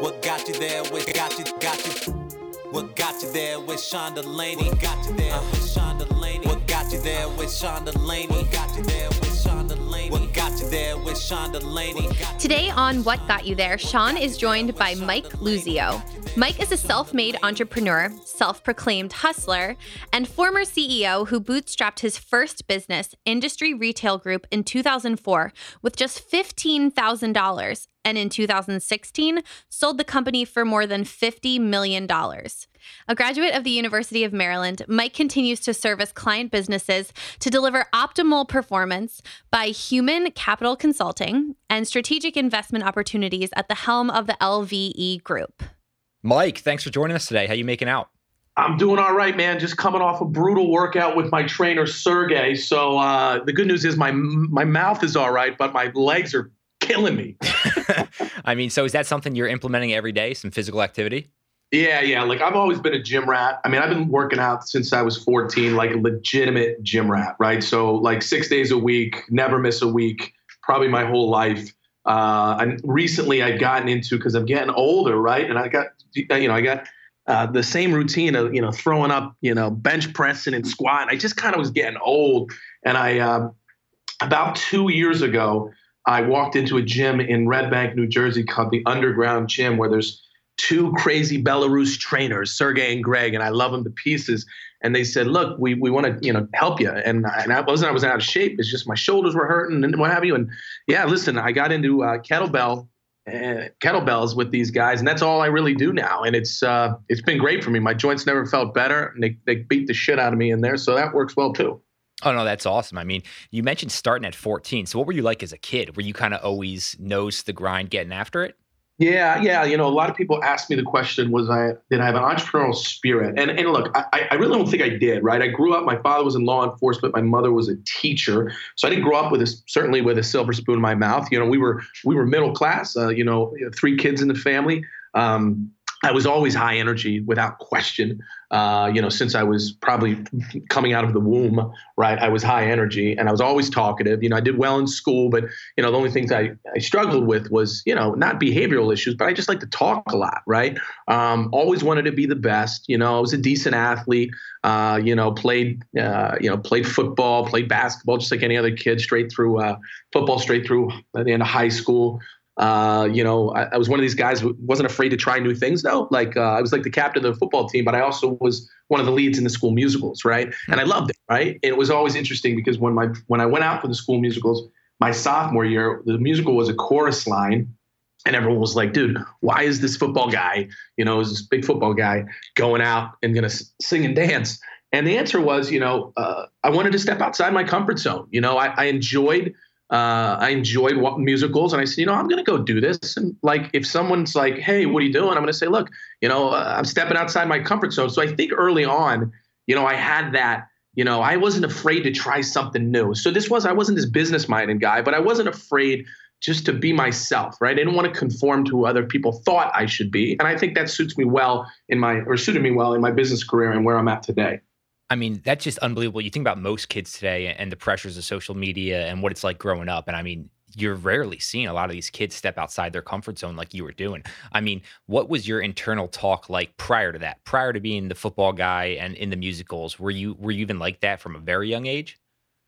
What got you there? What got you? Got you? What got you there with Sean DeLaney? Got you there with Sean DeLaney. What got you there with Sean DeLaney? What got you there with Sean DeLaney? What got there with Sean DeLaney? Today on What Got You There, Sean is joined by Mike Luzio. Mike is a self made entrepreneur, self proclaimed hustler, and former CEO who bootstrapped his first business, Industry Retail Group, in 2004 with just $15,000. And in 2016, sold the company for more than $50 million. A graduate of the University of Maryland, Mike continues to service client businesses to deliver optimal performance by human capital consulting and strategic investment opportunities at the helm of the LVE Group. Mike, thanks for joining us today. How are you making out? I'm doing all right, man. Just coming off a brutal workout with my trainer Sergey. So uh, the good news is my my mouth is all right, but my legs are killing me. I mean, so is that something you're implementing every day? Some physical activity? Yeah, yeah. Like I've always been a gym rat. I mean, I've been working out since I was 14, like a legitimate gym rat, right? So like six days a week, never miss a week, probably my whole life. Uh, and recently I've gotten into because I'm getting older, right? And I got, you know, I got uh, the same routine of you know throwing up, you know, bench pressing and squatting. I just kind of was getting old, and I uh, about two years ago I walked into a gym in Red Bank, New Jersey, called the Underground Gym, where there's two crazy Belarus trainers, Sergey and Greg, and I love them to pieces. And they said, "Look, we, we want to you know help you." And and I wasn't I was out of shape. It's just my shoulders were hurting and what have you. And yeah, listen, I got into uh, kettlebell uh, kettlebells with these guys, and that's all I really do now. And it's uh, it's been great for me. My joints never felt better, and they they beat the shit out of me in there, so that works well too. Oh no, that's awesome. I mean, you mentioned starting at 14. So what were you like as a kid? Were you kind of always nose the grind, getting after it? Yeah, yeah. You know, a lot of people ask me the question: Was I did I have an entrepreneurial spirit? And and look, I, I really don't think I did. Right? I grew up. My father was in law enforcement. My mother was a teacher. So I didn't grow up with a certainly with a silver spoon in my mouth. You know, we were we were middle class. Uh, you know, three kids in the family. Um, I was always high energy without question. Uh, you know, since I was probably coming out of the womb, right? I was high energy and I was always talkative. You know, I did well in school, but you know, the only things I, I struggled with was, you know, not behavioral issues, but I just like to talk a lot, right? Um, always wanted to be the best. You know, I was a decent athlete. Uh, you know, played, uh, you know, played football, played basketball, just like any other kid, straight through uh, football, straight through at the end of high school. Uh, you know, I, I, was one of these guys who wasn't afraid to try new things though. Like uh, I was like the captain of the football team, but I also was one of the leads in the school musicals, right? And I loved it, right? it was always interesting because when my when I went out for the school musicals, my sophomore year, the musical was a chorus line. And everyone was like, dude, why is this football guy, you know, is this big football guy going out and going to sing and dance? And the answer was, you know, uh, I wanted to step outside my comfort zone. You know, I, I enjoyed uh, I enjoyed musicals, and I said, you know, I'm going to go do this. And like, if someone's like, "Hey, what are you doing?" I'm going to say, "Look, you know, uh, I'm stepping outside my comfort zone." So I think early on, you know, I had that. You know, I wasn't afraid to try something new. So this was I wasn't this business minded guy, but I wasn't afraid just to be myself, right? I didn't want to conform to who other people thought I should be, and I think that suits me well in my or suited me well in my business career and where I'm at today. I mean, that's just unbelievable. You think about most kids today and the pressures of social media and what it's like growing up. And I mean, you're rarely seeing a lot of these kids step outside their comfort zone like you were doing. I mean, what was your internal talk like prior to that? Prior to being the football guy and in the musicals, were you were you even like that from a very young age?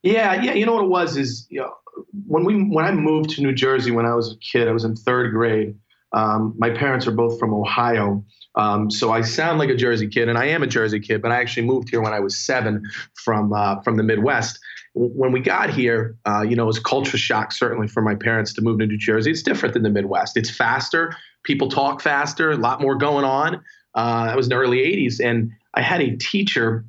Yeah, yeah. You know what it was is you know when we when I moved to New Jersey when I was a kid, I was in third grade. Um, my parents are both from Ohio, um, so I sound like a Jersey kid, and I am a Jersey kid, but I actually moved here when I was seven from uh, from the Midwest. When we got here, uh, you know, it was culture shock certainly for my parents to move to New Jersey. It's different than the Midwest. It's faster. People talk faster. A lot more going on. Uh, that was in the early '80s, and I had a teacher.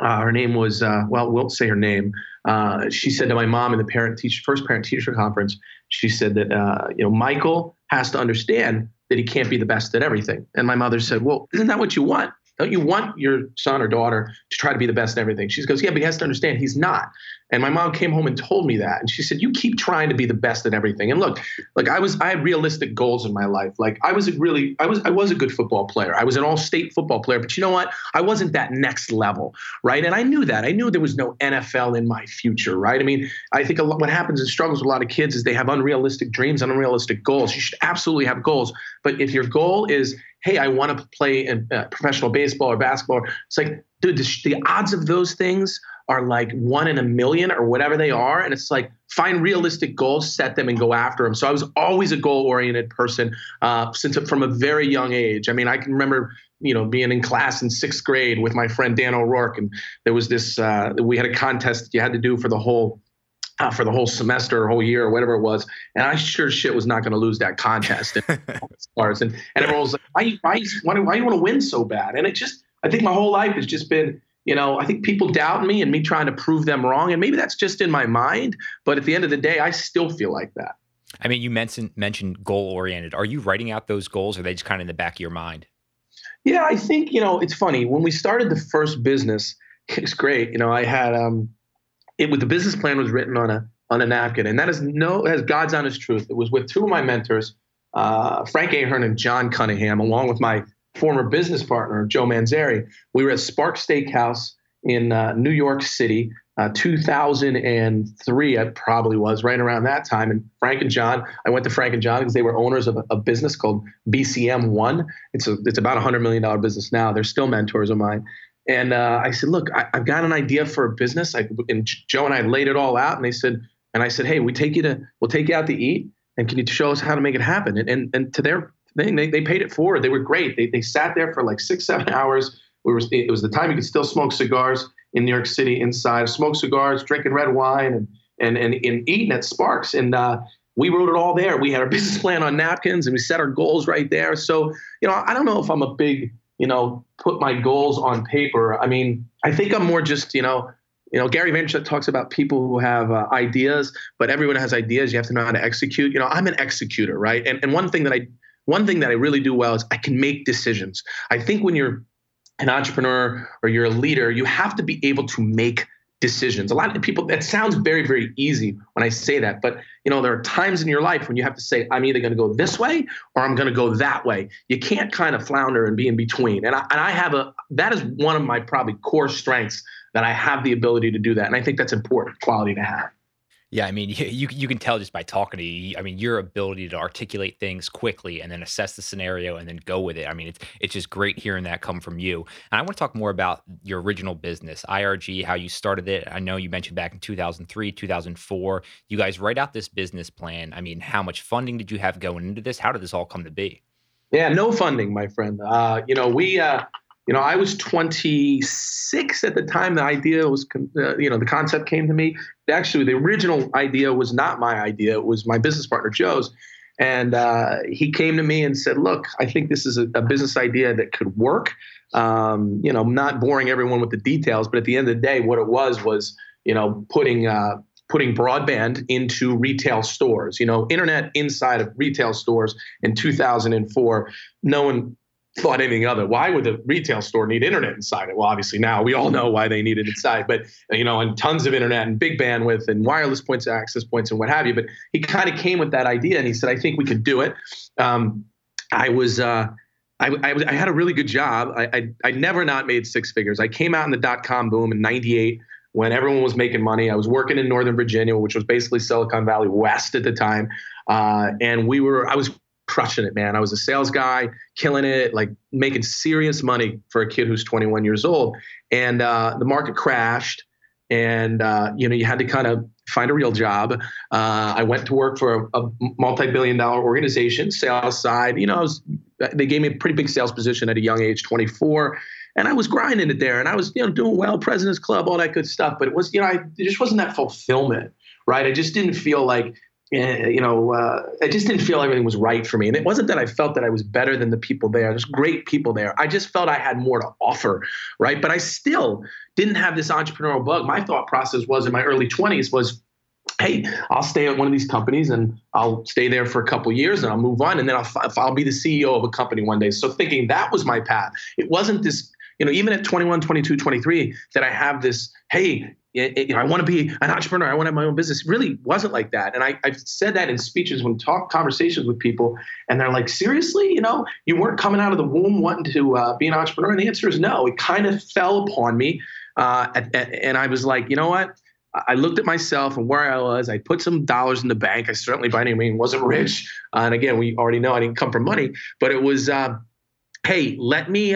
Uh, her name was uh, well, we'll say her name. Uh, she said to my mom in the parent teacher first parent teacher conference, she said that you know Michael has to understand that he can't be the best at everything. And my mother said, Well, isn't that what you want? Don't you want your son or daughter to try to be the best in everything? She goes, yeah, but he has to understand he's not. And my mom came home and told me that. And she said, You keep trying to be the best at everything. And look, like I was I had realistic goals in my life. Like I was a really I was I was a good football player. I was an all-state football player, but you know what? I wasn't that next level, right? And I knew that. I knew there was no NFL in my future, right? I mean, I think a lot, what happens and struggles with a lot of kids is they have unrealistic dreams and unrealistic goals. You should absolutely have goals. But if your goal is hey, I want to play in uh, professional baseball or basketball. It's like, dude, the, the, odds of those things are like one in a million or whatever they are. And it's like find realistic goals, set them, and go after them. So I was always a goal oriented person uh, since from a very young age. I mean, I can remember you know being in class in sixth grade with my friend Dan O'Rourke, and there was this uh, we had a contest you had to do for the whole. Uh, for the whole semester or whole year or whatever it was, and I sure shit was not going to lose that contest. and, and everyone was like, "Why, why, why, why do you want to win so bad?" And it just, I think my whole life has just been you know, I think people doubt me and me trying to prove them wrong. And maybe that's just in my mind. But at the end of the day, I still feel like that. I mean, you mentioned mentioned goal oriented. Are you writing out those goals or are they just kind of in the back of your mind? Yeah, I think, you know, it's funny. When we started the first business, it's great. You know, I had um it with the business plan was written on a on a napkin. And that is no has God's honest truth. It was with two of my mentors, uh, Frank Ahern and John Cunningham, along with my former business partner, Joe Manzari. We were at Spark Steakhouse in uh, New York City, uh, 2003, I probably was right around that time. And Frank and John, I went to Frank and John because they were owners of a, a business called BCM One. It's a, it's about a hundred million dollar business now. They're still mentors of mine. And uh, I said, look, I, have got an idea for a business. I, and Joe and I laid it all out. And they said, and I said, hey, we take you to, we'll take you out to eat. And can you show us how to make it happen? And, and, and to their thing. They, they paid it forward. They were great. They, they sat there for like six, seven hours. It was the time you could still smoke cigars in New York City inside, smoke cigars, drinking red wine, and and and, and eating at Sparks. And uh, we wrote it all there. We had our business plan on napkins, and we set our goals right there. So you know, I don't know if I'm a big you know put my goals on paper. I mean, I think I'm more just you know. You know, Gary Vaynerchuk talks about people who have uh, ideas, but everyone has ideas. You have to know how to execute. You know, I'm an executor, right? And and one thing that I one thing that I really do well is I can make decisions. I think when you're an entrepreneur or you're a leader, you have to be able to make decisions. A lot of people that sounds very very easy when I say that, but you know there are times in your life when you have to say I'm either going to go this way or I'm going to go that way. You can't kind of flounder and be in between. And I, and I have a that is one of my probably core strengths that I have the ability to do that, and I think that's important quality to have. Yeah, I mean, you you can tell just by talking to you. I mean, your ability to articulate things quickly and then assess the scenario and then go with it. I mean, it's it's just great hearing that come from you. And I want to talk more about your original business, IRG, how you started it. I know you mentioned back in 2003, 2004, you guys write out this business plan. I mean, how much funding did you have going into this? How did this all come to be? Yeah, no funding, my friend. Uh, you know, we uh, you know, I was 26 at the time the idea was, uh, you know, the concept came to me. Actually, the original idea was not my idea. It was my business partner, Joe's. And uh, he came to me and said, look, I think this is a, a business idea that could work. Um, you know, not boring everyone with the details, but at the end of the day, what it was was, you know, putting, uh, putting broadband into retail stores, you know, internet inside of retail stores in 2004. No one thought anything other. Why would the retail store need internet inside it? Well, obviously now we all know why they need it inside, but you know, and tons of internet and big bandwidth and wireless points, access points, and what have you. But he kind of came with that idea, and he said, "I think we could do it." Um, I was. Uh, I, I, I, had a really good job. I, I, I never not made six figures. I came out in the dot com boom in '98 when everyone was making money. I was working in Northern Virginia, which was basically Silicon Valley West at the time, uh, and we were. I was crushing it, man. I was a sales guy, killing it, like making serious money for a kid who's 21 years old. And uh, the market crashed, and uh, you know you had to kind of find a real job. Uh, I went to work for a, a, multi-billion-dollar organization, sales side. You know, was, they gave me a pretty big sales position at a young age, 24. And I was grinding it there, and I was, you know, doing well, President's Club, all that good stuff. But it was, you know, I, it just wasn't that fulfillment, right? I just didn't feel like you know, uh, I just didn't feel everything was right for me. And it wasn't that I felt that I was better than the people there. There's great people there. I just felt I had more to offer, right? But I still didn't have this entrepreneurial bug. My thought process was in my early 20s was, hey, I'll stay at one of these companies and I'll stay there for a couple years and I'll move on and then I'll, I'll be the CEO of a company one day. So thinking that was my path. It wasn't this you know, even at 21, 22, 23, that I have this, hey, it, it, I want to be an entrepreneur. I want to have my own business. Really wasn't like that. And I, I've said that in speeches when talk conversations with people, and they're like, seriously, you know, you weren't coming out of the womb wanting to uh, be an entrepreneur. And the answer is no. It kind of fell upon me. Uh, at, at, and I was like, you know what? I looked at myself and where I was. I put some dollars in the bank. I certainly by any means wasn't rich. Uh, and again, we already know I didn't come from money, but it was, uh, hey, let me,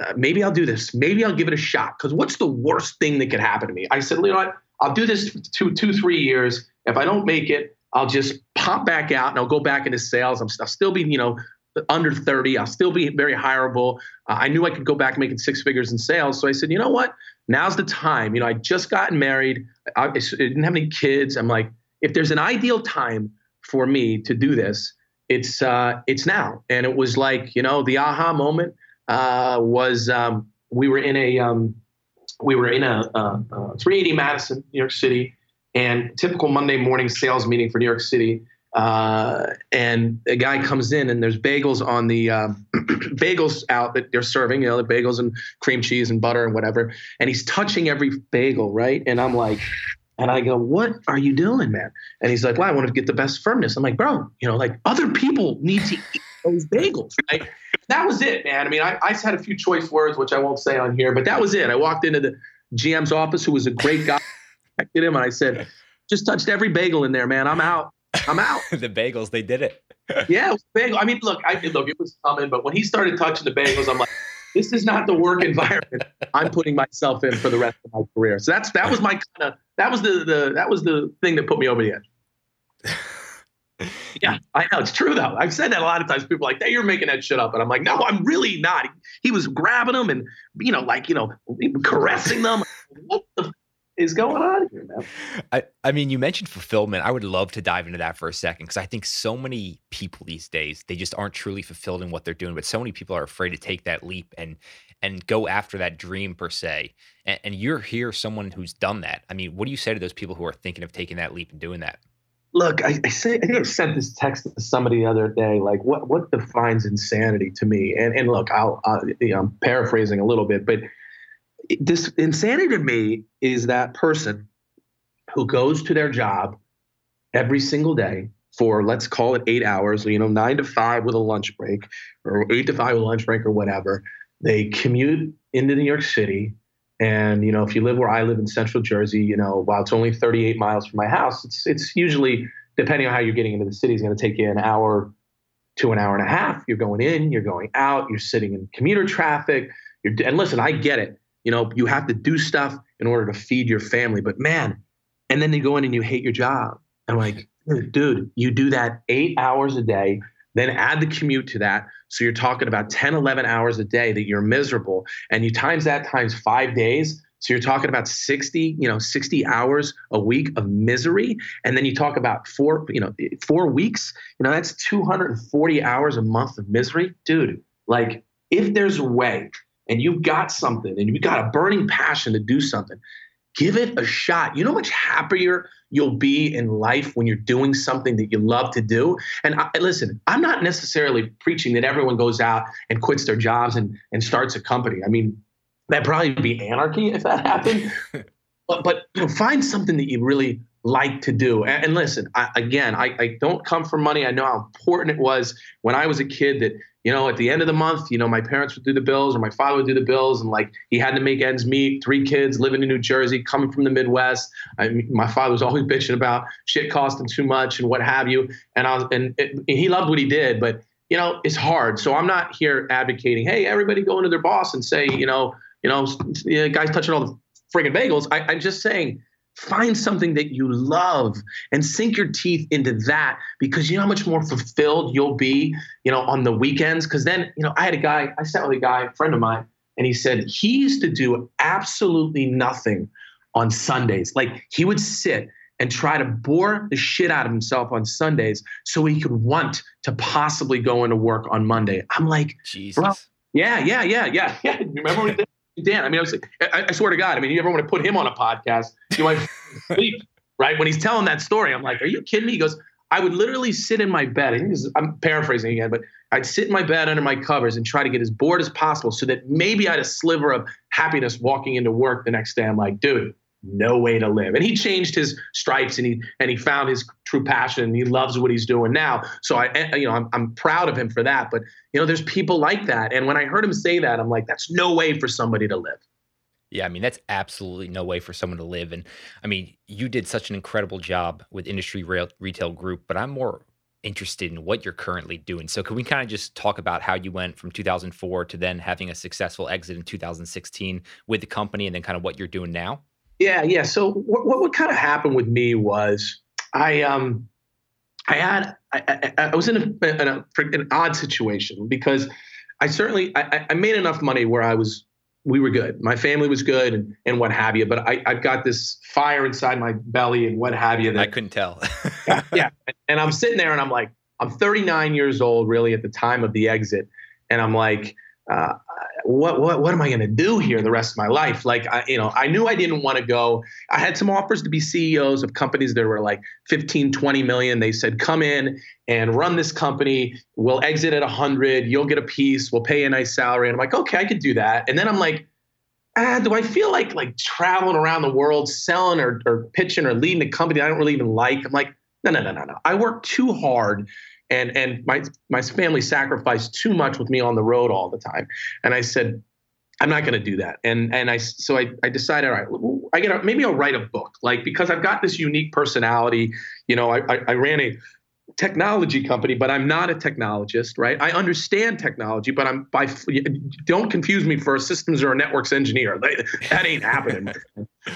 uh, maybe I'll do this. Maybe I'll give it a shot. Because what's the worst thing that could happen to me? I said, you know what? I'll do this two, two, three years. If I don't make it, I'll just pop back out and I'll go back into sales. I'm, I'll still be, you know, under 30. I'll still be very hireable. Uh, I knew I could go back making six figures in sales. So I said, you know what? Now's the time. You know, I just gotten married. I, I didn't have any kids. I'm like, if there's an ideal time for me to do this, it's uh, it's now. And it was like, you know, the aha moment uh, was um, we were in a um, we were in a, a, a 380 Madison, New York City, and typical Monday morning sales meeting for New York City. Uh, and a guy comes in and there's bagels on the um, bagels out that they're serving, you know, the bagels and cream cheese and butter and whatever. And he's touching every bagel, right? And I'm like, and I go, what are you doing, man? And he's like, well, I want to get the best firmness. I'm like, bro, you know, like other people need to those bagels, right? That was it, man. I mean, I, I had a few choice words, which I won't say on here, but that was it. I walked into the GM's office, who was a great guy. I him and I said, just touched every bagel in there, man. I'm out. I'm out. the bagels, they did it. yeah, it bagel. I mean, look, I look, it was coming, but when he started touching the bagels, I'm like, this is not the work environment I'm putting myself in for the rest of my career. So that's that was my kind of that was the the that was the thing that put me over the edge. Yeah, I know it's true though. I've said that a lot of times. People are like, "Hey, you're making that shit up," and I'm like, "No, I'm really not." He was grabbing them and you know, like you know, caressing them. what the is going on here, man? I, I mean, you mentioned fulfillment. I would love to dive into that for a second because I think so many people these days they just aren't truly fulfilled in what they're doing. But so many people are afraid to take that leap and and go after that dream per se. And, and you're here, someone who's done that. I mean, what do you say to those people who are thinking of taking that leap and doing that? Look, I, I say I think I sent this text to somebody the other day. Like, what what defines insanity to me? And and look, I'll, know, I'm paraphrasing a little bit, but this insanity to me is that person who goes to their job every single day for let's call it eight hours, you know, nine to five with a lunch break, or eight to five with a lunch break, or whatever. They commute into New York City, and you know, if you live where I live in Central Jersey, you know, while it's only 38 miles from my house, it's it's usually depending on how you're getting into the city, is going to take you an hour to an hour and a half. You're going in, you're going out, you're sitting in commuter traffic. You're, and listen, I get it you know, you have to do stuff in order to feed your family. But man, and then you go in and you hate your job. I'm like, dude, you do that eight hours a day, then add the commute to that. So you're talking about 10, 11 hours a day that you're miserable. And you times that times five days. So you're talking about 60, you know, 60 hours a week of misery. And then you talk about four, you know, four weeks, you know, that's 240 hours a month of misery. Dude, like if there's a way and you've got something and you've got a burning passion to do something, give it a shot. You know how much happier you'll be in life when you're doing something that you love to do. And I, listen, I'm not necessarily preaching that everyone goes out and quits their jobs and, and starts a company. I mean, that'd probably be anarchy if that happened. but but you know, find something that you really like to do. And, and listen, I, again, I, I don't come from money. I know how important it was when I was a kid that you know, at the end of the month, you know, my parents would do the bills or my father would do the bills, and like he had to make ends meet. Three kids living in New Jersey, coming from the Midwest. I mean, my father was always bitching about shit costing too much and what have you. And I was, and, it, and he loved what he did, but you know, it's hard. So I'm not here advocating, hey, everybody go into their boss and say, you know, you know, guys touching all the friggin' bagels. I, I'm just saying Find something that you love and sink your teeth into that because you know how much more fulfilled you'll be, you know, on the weekends. Because then, you know, I had a guy, I sat with a guy, a friend of mine, and he said he used to do absolutely nothing on Sundays. Like he would sit and try to bore the shit out of himself on Sundays so he could want to possibly go into work on Monday. I'm like, Jesus. Yeah, yeah, yeah, yeah, yeah. Remember when Dan, I mean, I was I, I swear to God, I mean, you ever want to put him on a podcast, you might sleep, right? When he's telling that story, I'm like, are you kidding me? He goes, I would literally sit in my bed. Think I'm paraphrasing again, but I'd sit in my bed under my covers and try to get as bored as possible so that maybe I had a sliver of happiness walking into work the next day. I'm like, dude, no way to live. And he changed his stripes and he and he found his true passion and he loves what he's doing now. So I eh, you know I'm I'm proud of him for that. But you know there's people like that. And when I heard him say that, I'm like, that's no way for somebody to live. Yeah, I mean, that's absolutely no way for someone to live. And I mean, you did such an incredible job with Industry Rail, Retail Group, but I'm more interested in what you're currently doing. So, can we kind of just talk about how you went from 2004 to then having a successful exit in 2016 with the company and then kind of what you're doing now? Yeah, yeah. So, what, what, what kind of happened with me was I, um, I had, I, I, I was in, a, in a, an odd situation because I certainly, I, I made enough money where I was we were good. My family was good and, and what have you. But I, I've got this fire inside my belly and what have you. That, I couldn't tell. yeah, yeah. And I'm sitting there and I'm like, I'm 39 years old, really, at the time of the exit. And I'm like, uh, what, what, what am I going to do here the rest of my life? Like, I, you know, I knew I didn't want to go. I had some offers to be CEOs of companies that were like 15, 20 million. They said, come in and run this company. We'll exit at 100. You'll get a piece. We'll pay a nice salary. And I'm like, okay, I could do that. And then I'm like, ah, do I feel like like traveling around the world selling or, or pitching or leading a company I don't really even like? I'm like, no, no, no, no, no. I work too hard and and my my family sacrificed too much with me on the road all the time. And I said, I'm not going to do that. And and I so I I decided, all right, I get maybe I'll write a book, like because I've got this unique personality. You know, I I, I ran a technology company, but I'm not a technologist, right? I understand technology, but I'm by don't confuse me for a systems or a networks engineer. That ain't happening.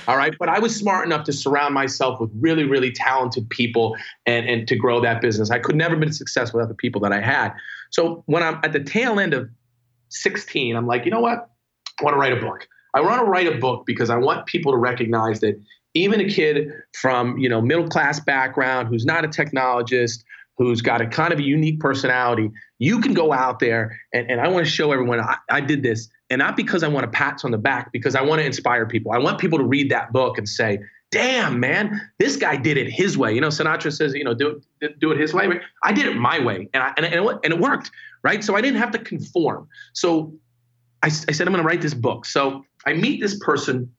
All right. But I was smart enough to surround myself with really, really talented people and, and to grow that business. I could never have been successful without the people that I had. So when I'm at the tail end of 16, I'm like, you know what? I want to write a book. I want to write a book because I want people to recognize that even a kid from you know middle class background who's not a technologist who's got a kind of a unique personality you can go out there and, and i want to show everyone I, I did this and not because i want to pats on the back because i want to inspire people. I want people to read that book and say damn man this guy did it his way. You know sinatra says you know do it do it his way. I did it my way and I, and, and, it, and it worked right? So i didn't have to conform. So I, I said i'm going to write this book. So i meet this person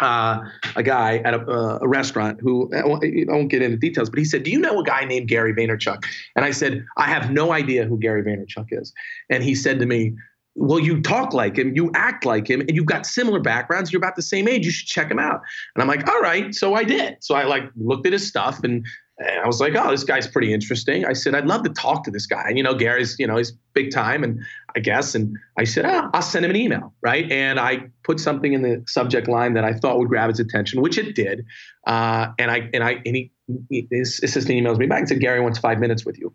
uh, a guy at a, uh, a, restaurant who I won't, get into details, but he said, "Do you know a guy named Gary Vaynerchuk?" And I said, "I have no idea who Gary Vaynerchuk is." And he said to me, "Well, you talk like him, you act like him, and you've got similar backgrounds. You're about the same age. You should check him out." And I'm like, "All right." So I did. So I like looked at his stuff and and I was like, oh, this guy's pretty interesting. I said, I'd love to talk to this guy. And, you know, Gary's, you know, he's big time. And I guess, and I said, oh, I'll send him an email. Right. And I put something in the subject line that I thought would grab his attention, which it did. Uh, and I, and I, and he, his assistant emails me back and said, Gary wants five minutes with you.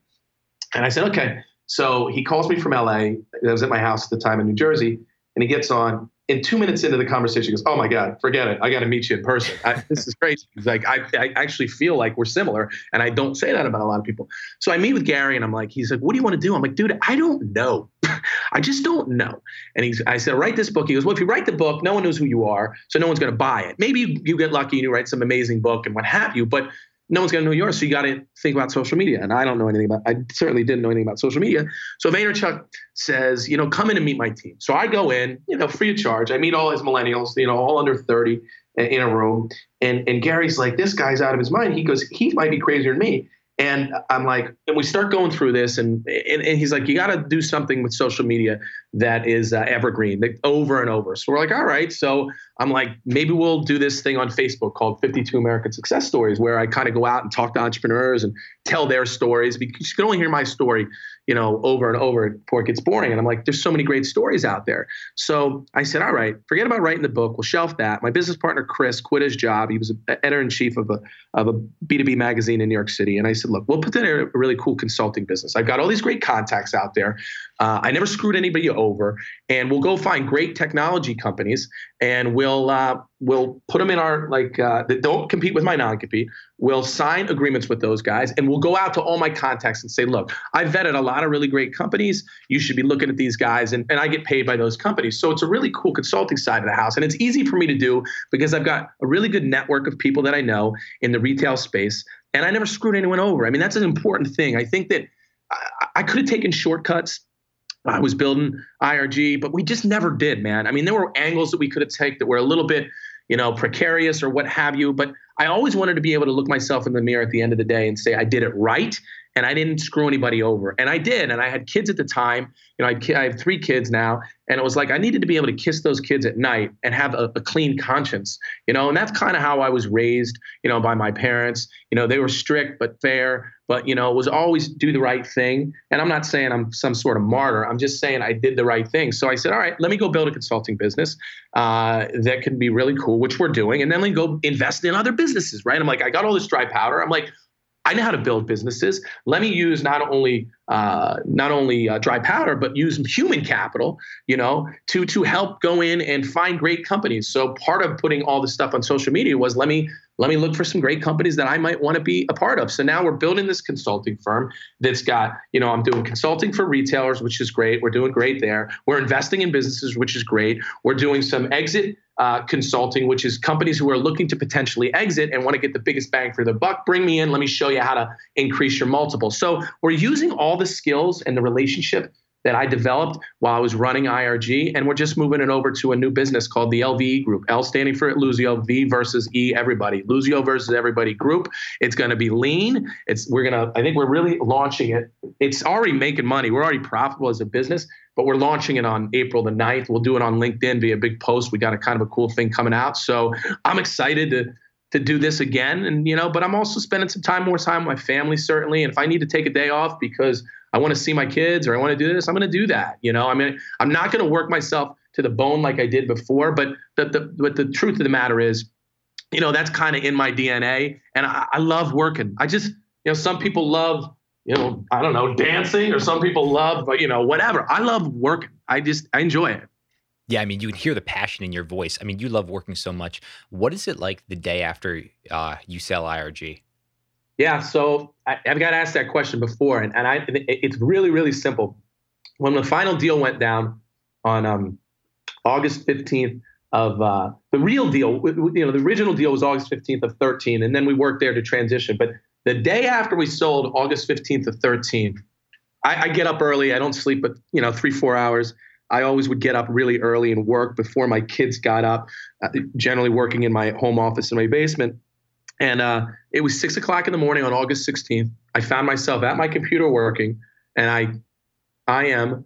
And I said, okay. So he calls me from LA. I was at my house at the time in New Jersey. And he gets on and two minutes into the conversation, he goes, "Oh my God, forget it! I got to meet you in person. I, this is crazy." Like, I, "I actually feel like we're similar, and I don't say that about a lot of people." So I meet with Gary, and I'm like, "He's like, what do you want to do?" I'm like, "Dude, I don't know. I just don't know." And he's, I said, "Write this book." He goes, "Well, if you write the book, no one knows who you are, so no one's going to buy it. Maybe you get lucky and you write some amazing book and what have you, but." No one's going to know yours. So you got to think about social media. And I don't know anything about, I certainly didn't know anything about social media. So Vaynerchuk says, you know, come in and meet my team. So I go in, you know, free of charge. I meet all his millennials, you know, all under 30 in a room. And, and Gary's like, this guy's out of his mind. He goes, he might be crazier than me. And I'm like, and we start going through this, and and, and he's like, you got to do something with social media that is uh, evergreen, like over and over. So we're like, all right. So I'm like, maybe we'll do this thing on Facebook called 52 American Success Stories, where I kind of go out and talk to entrepreneurs and tell their stories because you can only hear my story you know, over and over before it gets boring. And I'm like, there's so many great stories out there. So I said, all right, forget about writing the book. We'll shelf that. My business partner, Chris, quit his job. He was editor in chief of a, of a B2B magazine in New York City. And I said, look, we'll put in a really cool consulting business. I've got all these great contacts out there. Uh, I never screwed anybody over. And we'll go find great technology companies and we'll, uh, we'll put them in our like uh, that don't compete with my non-compete. We'll sign agreements with those guys, and we'll go out to all my contacts and say, look, I've vetted a lot of really great companies. You should be looking at these guys, and, and I get paid by those companies. So it's a really cool consulting side of the house, and it's easy for me to do because I've got a really good network of people that I know in the retail space and I never screwed anyone over. I mean, that's an important thing. I think that I, I could have taken shortcuts. I was building IRG, but we just never did, man. I mean, there were angles that we could have taken that were a little bit, you know, precarious or what have you. But I always wanted to be able to look myself in the mirror at the end of the day and say I did it right and I didn't screw anybody over. And I did. And I had kids at the time. You know, I, I, have three kids now. And it was like I needed to be able to kiss those kids at night and have a, a clean conscience, you know, and that's kind of how I was raised, you know, by my parents. You know, they were strict but fair, but, you know, it was always do the right thing. And I'm not saying I'm some sort of martyr. I'm just saying I did the right thing. So I said, all right, let me go build a consulting business uh, that can be really cool, which we're doing. And then we go invest in other businesses, right? I'm like, I got all this dry powder. I'm like, I know how to build businesses. Let me use not only uh, not only uh, dry powder, but use human capital, you know, to to help go in and find great companies. So part of putting all this stuff on social media was let me let me look for some great companies that I might want to be a part of. So now we're building this consulting firm that's got, you know, I'm doing consulting for retailers, which is great. We're doing great there. We're investing in businesses, which is great. We're doing some exit uh, consulting, which is companies who are looking to potentially exit and want to get the biggest bang for their buck. Bring me in. Let me show you how to increase your multiple. So we're using all the skills and the relationship that I developed while I was running IRG, and we're just moving it over to a new business called the LVE Group. L standing for Luzio, V versus E everybody. Luzio versus everybody group. It's going to be lean. It's we're gonna. I think we're really launching it. It's already making money. We're already profitable as a business, but we're launching it on April the 9th. We'll do it on LinkedIn via big post. We got a kind of a cool thing coming out. So I'm excited to to do this again. And you know, but I'm also spending some time more time with my family, certainly. And if I need to take a day off because I want to see my kids or I want to do this, I'm going to do that. You know, I mean, I'm not going to work myself to the bone like I did before. But the, the but the truth of the matter is, you know, that's kind of in my DNA, and I, I love working. I just, you know, some people love you know, I don't know, dancing, or some people love, you know, whatever. I love working. I just, I enjoy it. Yeah, I mean, you can hear the passion in your voice. I mean, you love working so much. What is it like the day after uh, you sell IRG? Yeah, so I, have got asked that question before, and, and I, it's really, really simple. When the final deal went down on um, August 15th of uh, the real deal, you know, the original deal was August 15th of 13, and then we worked there to transition. But the day after we sold, August 15th of 13, I, I get up early. I don't sleep but you know three, four hours. I always would get up really early and work before my kids got up, uh, generally working in my home office in my basement. And uh, it was six o'clock in the morning on August 16th. I found myself at my computer working, and I, I am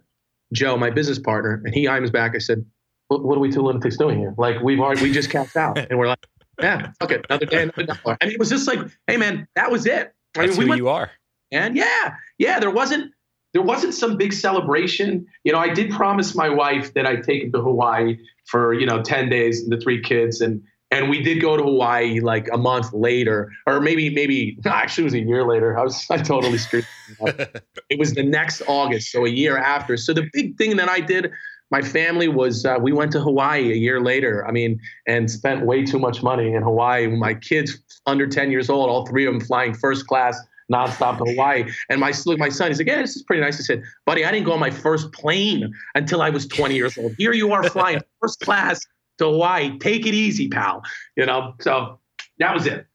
Joe, my business partner, and he IMs back. I said, what, what are we two lunatics doing here? Like we've already, we just cashed out, and we're like, yeah, fuck it, another day, another dollar. I mean, it was just like, hey man, that was it. I That's mean, we who went, you are. And yeah, yeah, there wasn't there wasn't some big celebration. You know, I did promise my wife that I'd take him to Hawaii for you know ten days, and the three kids, and and we did go to Hawaii like a month later, or maybe maybe actually it was a year later. I was I totally screwed. it was the next August, so a year after. So the big thing that I did, my family was uh, we went to Hawaii a year later. I mean, and spent way too much money in Hawaii. My kids under ten years old, all three of them flying first class nonstop to Hawaii. And my my son, he's like, yeah, this is pretty nice. I said, buddy, I didn't go on my first plane until I was 20 years old. Here you are flying first class to Hawaii. Take it easy, pal. You know, so that was it.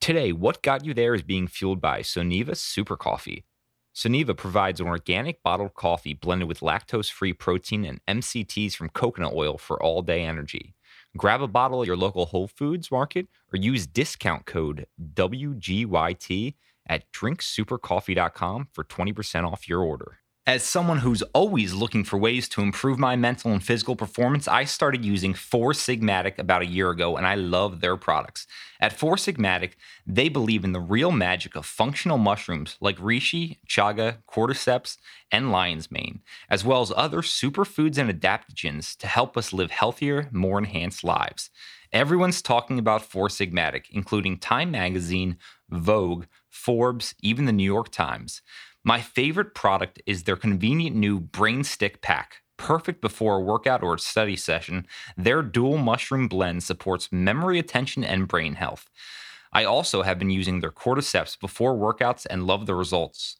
Today, what got you there is being fueled by Sunniva Super Coffee. Sunniva provides an organic bottled coffee blended with lactose free protein and MCTs from coconut oil for all day energy. Grab a bottle at your local Whole Foods market or use discount code WGYT at drinksupercoffee.com for 20% off your order. As someone who's always looking for ways to improve my mental and physical performance, I started using Four Sigmatic about a year ago and I love their products. At Four Sigmatic, they believe in the real magic of functional mushrooms like reishi, chaga, cordyceps, and lion's mane, as well as other superfoods and adaptogens to help us live healthier, more enhanced lives. Everyone's talking about Four Sigmatic, including Time Magazine, Vogue, Forbes, even the New York Times. My favorite product is their convenient new Brain Stick Pack. Perfect before a workout or a study session, their dual mushroom blend supports memory, attention, and brain health. I also have been using their cordyceps before workouts and love the results.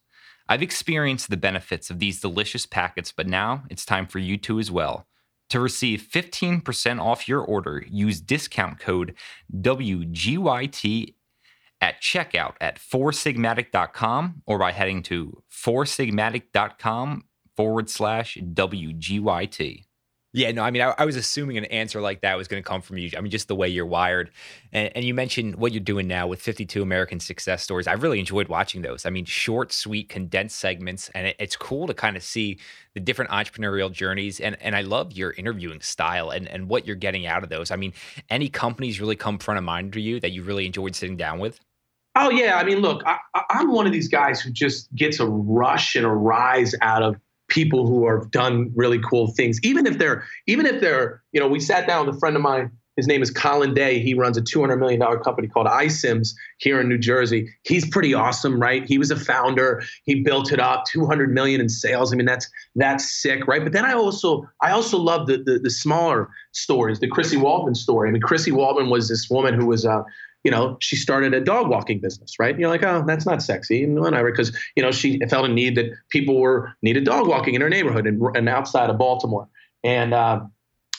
I've experienced the benefits of these delicious packets, but now it's time for you to as well. To receive 15% off your order, use discount code WGYT at checkout at foursigmatic.com or by heading to foursigmatic.com forward slash WGYT. Yeah, no, I mean, I, I, was assuming an answer like that was going to come from you. I mean, just the way you're wired. And, and, you mentioned what you're doing now with 52 American success stories. I really enjoyed watching those. I mean, short, sweet, condensed segments. And it, it's cool to kind of see the different entrepreneurial journeys. And, and I love your interviewing style and, and what you're getting out of those. I mean, any companies really come front of mind to you that you really enjoyed sitting down with? Oh, yeah. I mean, look, I, I'm one of these guys who just gets a rush and a rise out of people who have done really cool things. Even if they're, even if they're, you know, we sat down with a friend of mine. His name is Colin Day. He runs a $200 million company called iCIMS here in New Jersey. He's pretty awesome, right? He was a founder. He built it up, 200 million in sales. I mean, that's that's sick, right? But then I also I also love the the, the smaller stories, the Chrissy Waldman story. I mean, Chrissy Waldman was this woman who was uh, you know, she started a dog walking business, right? You're like, oh, that's not sexy, and whatever, because you know she felt a need that people were needed dog walking in her neighborhood and, and outside of Baltimore. And uh,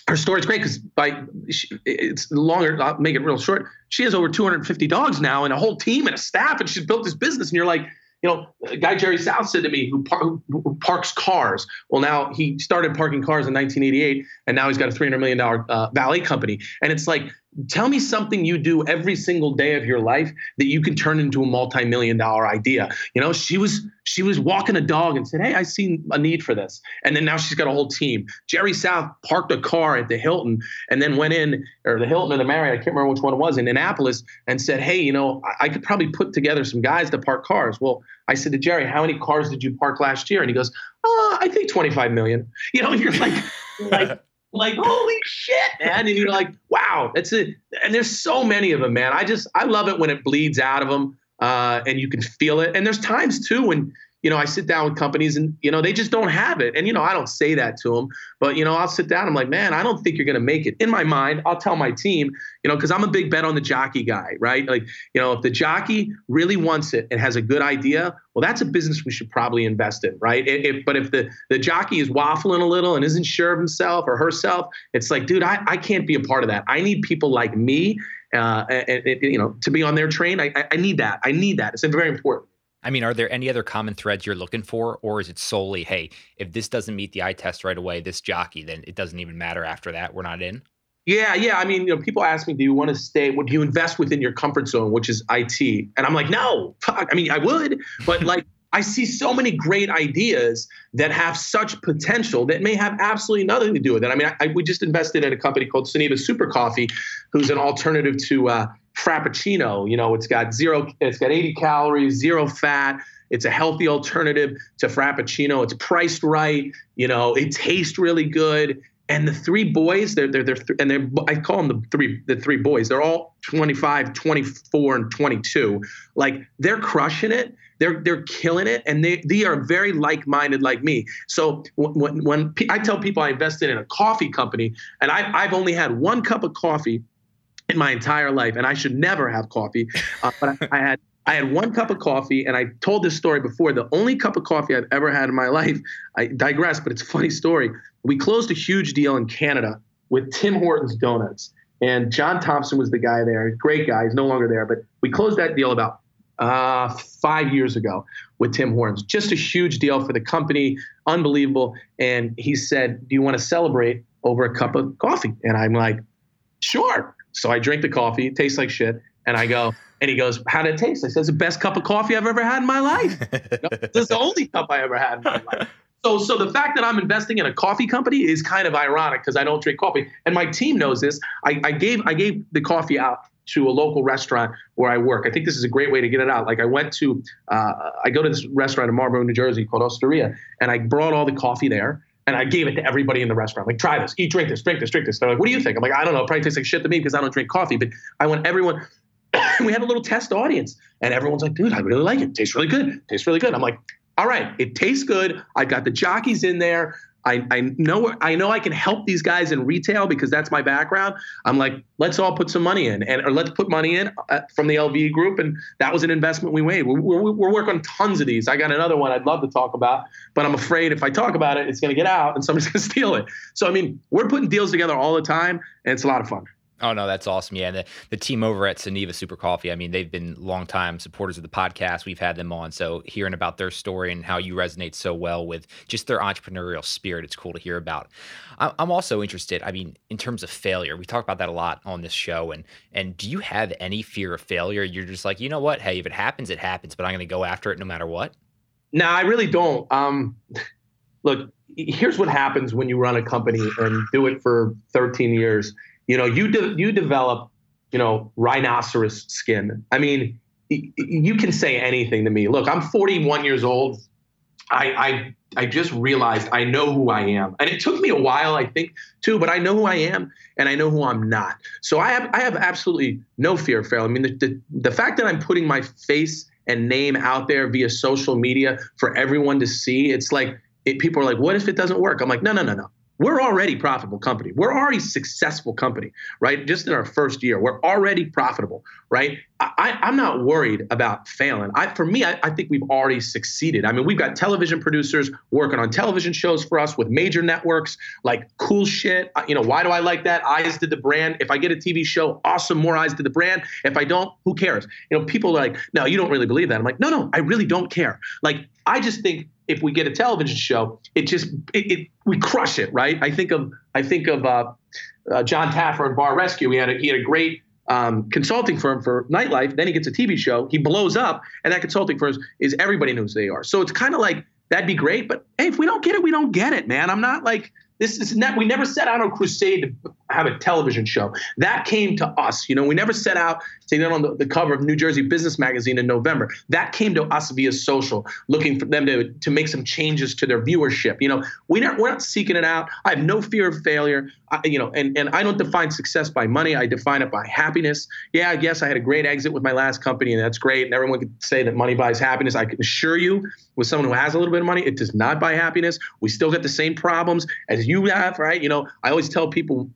her story's great because by she, it's longer. I'll make it real short. She has over 250 dogs now and a whole team and a staff, and she's built this business. And you're like, you know, guy Jerry South said to me, who, par- who, parks cars. Well, now he started parking cars in 1988, and now he's got a 300 million dollar uh, valet company. And it's like Tell me something you do every single day of your life that you can turn into a multi-million dollar idea. You know, she was she was walking a dog and said, "Hey, I see a need for this," and then now she's got a whole team. Jerry South parked a car at the Hilton and then went in, or the Hilton or the Marriott, I can't remember which one it was, in Annapolis, and said, "Hey, you know, I, I could probably put together some guys to park cars." Well, I said to Jerry, "How many cars did you park last year?" And he goes, "Oh, I think 25 million. You know, you're like, like like holy shit man. And you're like wow that's it. And there's so many of them man. I just i love it when it bleeds out of them uh, and you can feel it. And there's times too when you know, I sit down with companies and, you know, they just don't have it. And, you know, I don't say that to them, but, you know, I'll sit down. I'm like, man, I don't think you're going to make it. In my mind, I'll tell my team, you know, because I'm a big bet on the jockey guy, right? Like, you know, if the jockey really wants it and has a good idea, well, that's a business we should probably invest in, right? But if the, the jockey is waffling a little and isn't sure of himself or herself, it's like, dude, I, I can't be a part of that. I need people like me, uh, and, and, you know, to be on their train. I, I need that. I need that. It's very important. I mean, are there any other common threads you're looking for, or is it solely, hey, if this doesn't meet the eye test right away, this jockey, then it doesn't even matter after that. We're not in. Yeah, yeah. I mean, you know, people ask me, do you want to stay? Would you invest within your comfort zone, which is IT? And I'm like, no. Fuck. I mean, I would, but like. I see so many great ideas that have such potential that may have absolutely nothing to do with it. I mean, I, we just invested in a company called Sunniva Super Coffee, who's an alternative to uh, Frappuccino. You know, it's got zero, it's got 80 calories, zero fat. It's a healthy alternative to Frappuccino. It's priced right. You know, it tastes really good. And the three boys, they're they're they're th- and they're I call them the three the three boys. They're all 25, 24, and 22. Like they're crushing it. They're they're killing it, and they they are very like minded like me. So when when I tell people I invested in a coffee company, and I I've only had one cup of coffee in my entire life, and I should never have coffee. Uh, but I, I, had I had one cup of coffee, and I told this story before. The only cup of coffee I've ever had in my life. I digress, but it's a funny story. We closed a huge deal in Canada with Tim Hortons Donuts, and John Thompson was the guy there. Great guy. He's no longer there, but we closed that deal about uh, five years ago with Tim Hortons. Just a huge deal for the company, unbelievable. And he said, "Do you want to celebrate over a cup of coffee?" And I'm like, "Sure." So I drink the coffee, it tastes like shit. And I go, and he goes, How did it taste? I said, It's the best cup of coffee I've ever had in my life. this is the only cup I ever had in my life. So, so the fact that I'm investing in a coffee company is kind of ironic because I don't drink coffee, and my team knows this. I, I gave I gave the coffee out to a local restaurant where I work. I think this is a great way to get it out. Like I went to, uh, I go to this restaurant in Marlboro, New Jersey called Osteria, and I brought all the coffee there and I gave it to everybody in the restaurant. Like, try this, eat, drink this, drink this, drink this. They're like, what do you think? I'm like, I don't know. It probably tastes like shit to me because I don't drink coffee. But I want everyone. we had a little test audience, and everyone's like, dude, I really like it. it. Tastes really good. tastes really good. I'm like, all right, it tastes good. I got the jockeys in there. I, I know I know I can help these guys in retail because that's my background. I'm like, let's all put some money in, and or let's put money in uh, from the LV group, and that was an investment we made. We're, we're, we're, working on tons of these. I got another one I'd love to talk about, but I'm afraid if I talk about it, it's going to get out and somebody's going to steal it. So I mean, we're putting deals together all the time, and it's a lot of fun. Oh no, that's awesome. Yeah, the, the team over at Sunniva Super Coffee. I mean, they've been longtime supporters of the podcast. We've had them on, so hearing about their story and how you resonate so well with just their entrepreneurial spirit, it's cool to hear about. I'm also interested. I mean, in terms of failure, we talk about that a lot on this show. And and do you have any fear of failure? You're just like, you know what? Hey, if it happens, it happens. But I'm going to go after it no matter what. No, I really don't. Um, look, here's what happens when you run a company and do it for 13 years you know, you de- you develop, you know, rhinoceros skin. I mean, y- you can say anything to me. Look, I'm 41 years old. I, I I just realized I know who I am, and it took me a while, I think, too. But I know who I am, and I know who I'm not. So I have I have absolutely no fear of. I mean, the, the the fact that I'm putting my face and name out there via social media for everyone to see, it's like it, people are like, "What if it doesn't work?" I'm like, "No, no, no, no we're already profitable company. We're already successful company, right? Just in our first year, we're already profitable, right? I, am not worried about failing. I, for me, I, I, think we've already succeeded. I mean, we've got television producers working on television shows for us with major networks, like cool shit. You know, why do I like that? Eyes to the brand. If I get a TV show, awesome, more eyes to the brand. If I don't, who cares? You know, people are like, no, you don't really believe that. I'm like, no, no, I really don't care. Like, I just think if we get a television show, it just it, it we crush it, right? I think of I think of uh, uh, Jon Taffer and Bar Rescue. He had a, he had a great um, consulting firm for nightlife. Then he gets a TV show. He blows up, and that consulting firm is everybody knows they are. So it's kind of like that'd be great. But hey, if we don't get it, we don't get it, man. I'm not like this is not, we never set out on a crusade to have a television show. That came to us. You know, we never set out to get on the, the cover of New Jersey Business Magazine in November. That came to us via social, looking for them to, to make some changes to their viewership. You know, we not, we're not seeking it out. I have no fear of failure. I, you know, and, and I don't define success by money. I define it by happiness. Yeah, guess I had a great exit with my last company, and that's great. And everyone could say that money buys happiness. I can assure you, with someone who has a little bit of money, it does not buy happiness. We still get the same problems as you have, right? You know, I always tell people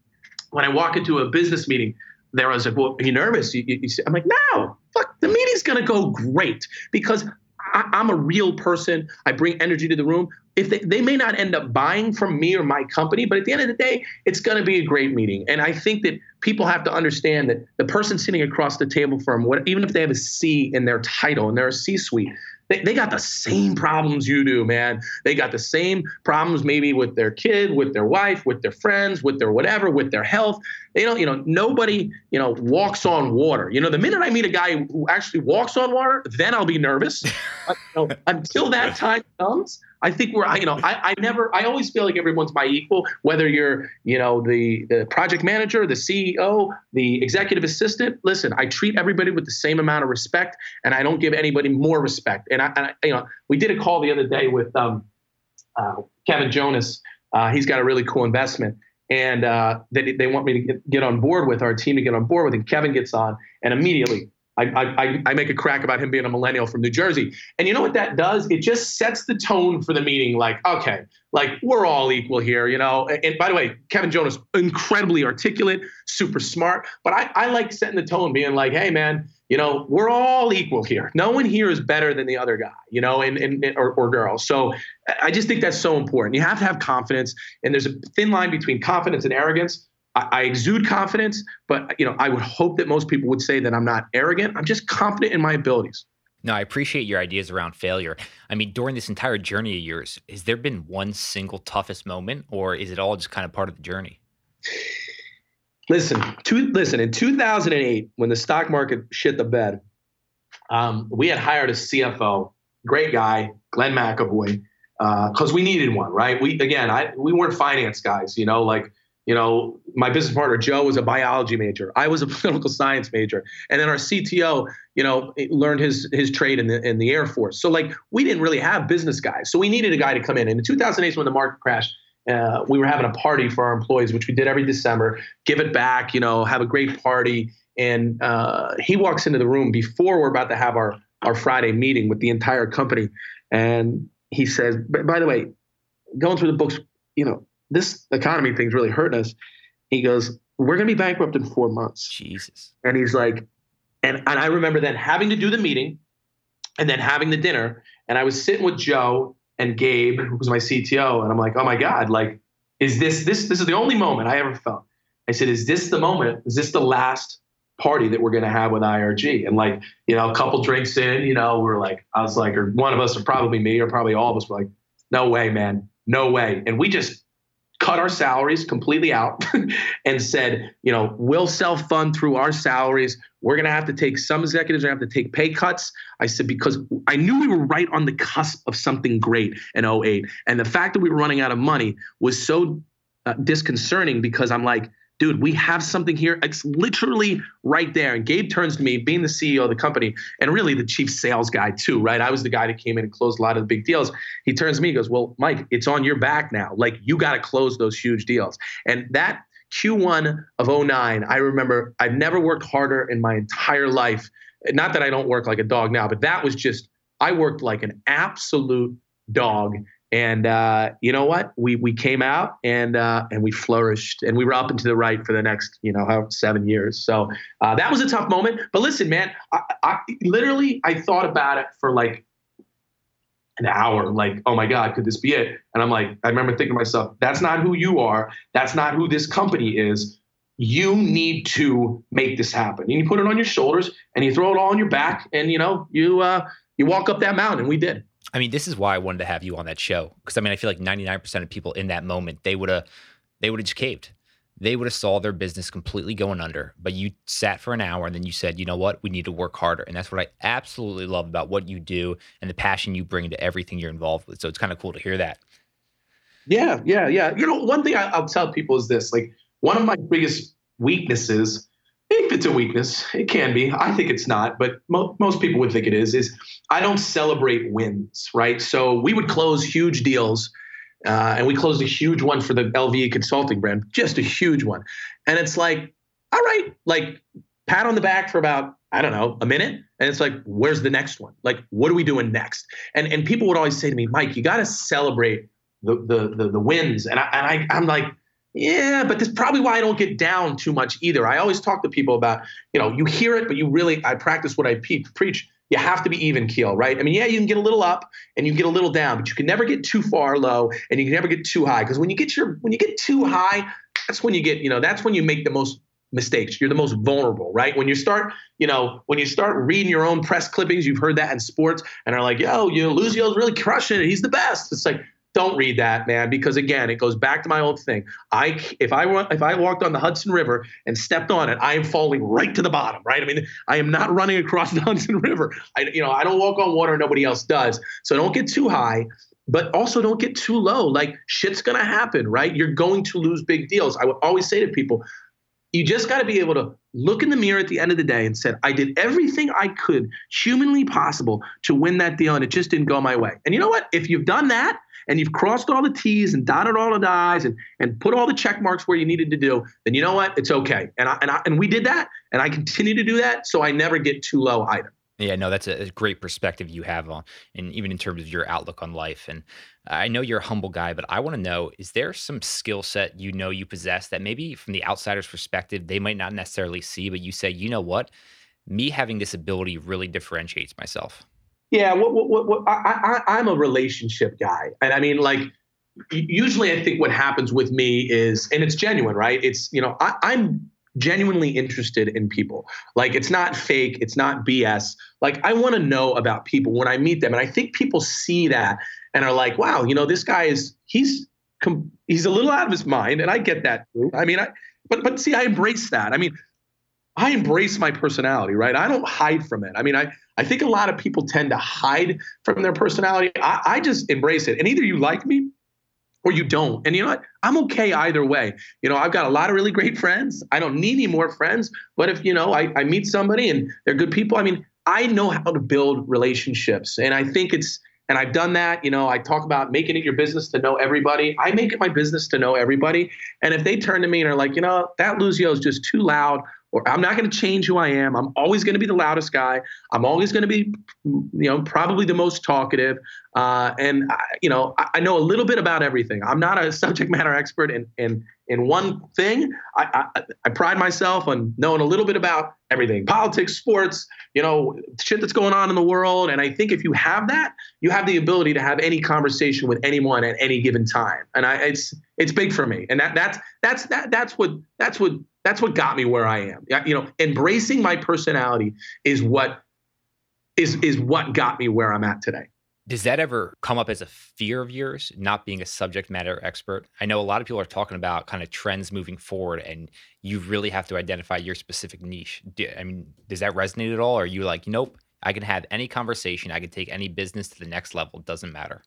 when I walk into a business meeting, there I was like, well, are you nervous? You, you, you I'm like, no, fuck, the meeting's gonna go great because I, am a real person. I bring energy to the room. If they, they may not end up buying from me or my company, but at the end of the day, it's going to be a great meeting. And I think that people have to understand that the person sitting across the table from what, even if they have a C in their title and they're a C-suite, they, they got the same problems you do, man. They got the same problems maybe with their kid, with their wife, with their friends, with their whatever, with their health. They don't, you know, nobody, you know, walks on water. You know, the minute I meet a guy who actually walks on water, then I'll be nervous. but, you know, until that time comes, I think we're, you know, I, I never, I always feel like everyone's my equal, whether you're, you know, the, the project manager, the CEO, the executive assistant. Listen, I treat everybody with the same amount of respect, and I don't give anybody more respect. And I, and I you know, we did a call the other day with um, uh, Kevin Jonas. Uh, he's got a really cool investment, and uh, they, they want me to get, get on board with our team to get on board with. And Kevin gets on, and immediately I, I, I make a crack about him being a millennial from New Jersey. And you know what that does? It just sets the tone for the meeting like, okay, like we're all equal here, you know. And, and by the way, Kevin Jonas, incredibly articulate, super smart. But I, I like setting the tone, being like, hey, man, you know, we're all equal here. No one here is better than the other guy, you know, and, and or, or girl. So I just think that's so important. You have to have confidence. And there's a thin line between confidence and arrogance. I, I exude confidence, but you know, I would hope that most people would say that I'm not arrogant. I'm just confident in my abilities. No, I appreciate your ideas around failure. I mean, during this entire journey of yours, has there been one single toughest moment, or is it all just kind of part of the journey? Listen, to, listen. In 2008, when the stock market shit the bed, um, we had hired a CFO, great guy, Glenn McAvoy, because uh, we needed one, right? We again, I we weren't finance guys, you know, like you know, my business partner Joe was a biology major. I was a political science major, and then our CTO, you know, learned his his trade in the in the Air Force. So like, we didn't really have business guys. So we needed a guy to come in. And in 2008, when the market crashed, uh, we were having a party for our employees, which we did every December. Give it back, you know, have a great party. And uh, he walks into the room before we're about to have our our Friday meeting with the entire company, and he says, "By the way, going through the books, you know." this economy thing's really hurting us. He goes, we're going to be bankrupt in four months. Jesus. And he's like, and, and I remember then having to do the meeting and then having the dinner. And I was sitting with Joe and Gabe, who was my CTO. And I'm like, oh my God, like, is this, this, this is the only moment I ever felt. I said, is this the moment? Is this the last party that we're to have with IRG? And like, you know, a couple drinks in, you know, we're like, I was like, or one of us, or probably me, or probably all of us were like, no way, man, no way. And we just cut our salaries completely out and said, you know, we'll self fund through our salaries. We're going to have to take some executives are going to have to take pay cuts. I said, because I knew we were right on the cusp of something great in 08. And the fact that we were running out of money was so uh, disconcerting because I'm like, dude, we have something here. It's literally right there. And Gabe turns to me, being the CEO of the company and really the chief sales guy too, right? I was the guy that came in and closed a lot of the big deals. He turns to me, he goes, Well, Mike, it's on your back now. Like you got to close those huge deals. And that Q1 of 09, I remember I've never worked harder in my entire life. Not that I don't work like a dog now, but that was just, I worked like an absolute dog and uh, you know what? We we came out and uh, and we flourished, and we were up and to the right for the next you know seven years. So uh, that was a tough moment. But listen, man, I, I literally I thought about it for like an hour. Like, oh my God, could this be it? And I'm like, I remember thinking to myself, that's not who you are. That's not who this company is. You need to make this happen. And you put it on your shoulders and you throw it all on your back, and you know you uh, you walk up that mountain. And we did. I mean, this is why I wanted to have you on that show because I mean, I feel like 99% of people in that moment they would have they would have just caved. They would have saw their business completely going under, but you sat for an hour and then you said, "You know what? We need to work harder." And that's what I absolutely love about what you do and the passion you bring to everything you're involved with. So it's kind of cool to hear that. Yeah, yeah, yeah. You know, one thing I, I'll tell people is this: like, one of my biggest weaknesses if it's a weakness, it can be. I think it's not, but mo- most people would think it is. Is I don't celebrate wins, right? So we would close huge deals, uh, and we closed a huge one for the LVE consulting brand, just a huge one, and it's like, all right, like pat on the back for about I don't know a minute, and it's like, where's the next one? Like, what are we doing next? And and people would always say to me, Mike, you got to celebrate the, the the the wins, and I and I I'm like yeah, but that's probably why I don't get down too much either. I always talk to people about, you know, you hear it, but you really, I practice what I pe- preach. You have to be even keel, right? I mean, yeah, you can get a little up and you can get a little down, but you can never get too far low and you can never get too high. Because when you get your when you get too high, that's when you get, you know, that's when you make the most mistakes. You're the most vulnerable, right? When you start, you know, when you start reading your own press clippings, you've heard that in sports, and are like, yo, you know, Luzio's really crushing it. He's the best. It's like, don't read that, man, because again, it goes back to my old thing. I if I if I walked on the Hudson River and stepped on it, I am falling right to the bottom, right? I mean, I am not running across the Hudson River. I you know, I don't walk on water, nobody else does. So don't get too high, but also don't get too low. Like shit's gonna happen, right? You're going to lose big deals. I would always say to people, you just got to be able to look in the mirror at the end of the day and said, I did everything I could humanly possible to win that deal, and it just didn't go my way. And you know what? If you've done that and you've crossed all the T's and dotted all the I's and, and put all the check marks where you needed to do, then you know what? It's okay. And I, and I, and we did that, and I continue to do that, so I never get too low either. Yeah, no, that's a great perspective you have on, and even in terms of your outlook on life. And I know you're a humble guy, but I want to know: is there some skill set you know you possess that maybe from the outsider's perspective they might not necessarily see, but you say, you know what, me having this ability really differentiates myself. Yeah, what, what, what, I, I, I'm a relationship guy, and I mean, like, usually I think what happens with me is, and it's genuine, right? It's you know, I, I'm genuinely interested in people. Like it's not fake, it's not BS. Like I want to know about people when I meet them, and I think people see that and are like, "Wow, you know, this guy is he's he's a little out of his mind," and I get that. I mean, I but but see, I embrace that. I mean, I embrace my personality, right? I don't hide from it. I mean, I, I think a lot of people tend to hide from their personality. I, I just embrace it. And either you like me or you don't. And you know what? I'm okay either way. You know, I've got a lot of really great friends. I don't need any more friends. But if, you know, I, I meet somebody and they're good people, I mean, I know how to build relationships. And I think it's, and I've done that. You know, I talk about making it your business to know everybody. I make it my business to know everybody. And if they turn to me and are like, you know, that Luzio is just too loud or I'm not going to change who I am. I'm always going to be the loudest guy. I'm always going to be, you know, probably the most talkative. Uh, and I, you know, I, I, know a little bit about everything. I'm not a subject matter expert in in in one thing. I, I, I pride myself on knowing a little bit about everything: politics, sports, you know, shit that's going on in the world. And I think if you have that, you have the ability to have any conversation with anyone at any given time. And I, it's it's big for me. And that that's that's that that's what that's what that's what got me where I am. You know, embracing my personality is what is is what got me where I'm at today. Does that ever come up as a fear of yours, not being a subject matter expert? I know a lot of people are talking about kind of trends moving forward, and you really have to identify your specific niche. I mean, does that resonate at all? Or are you like, nope, I can have any conversation, I can take any business to the next level, it doesn't matter?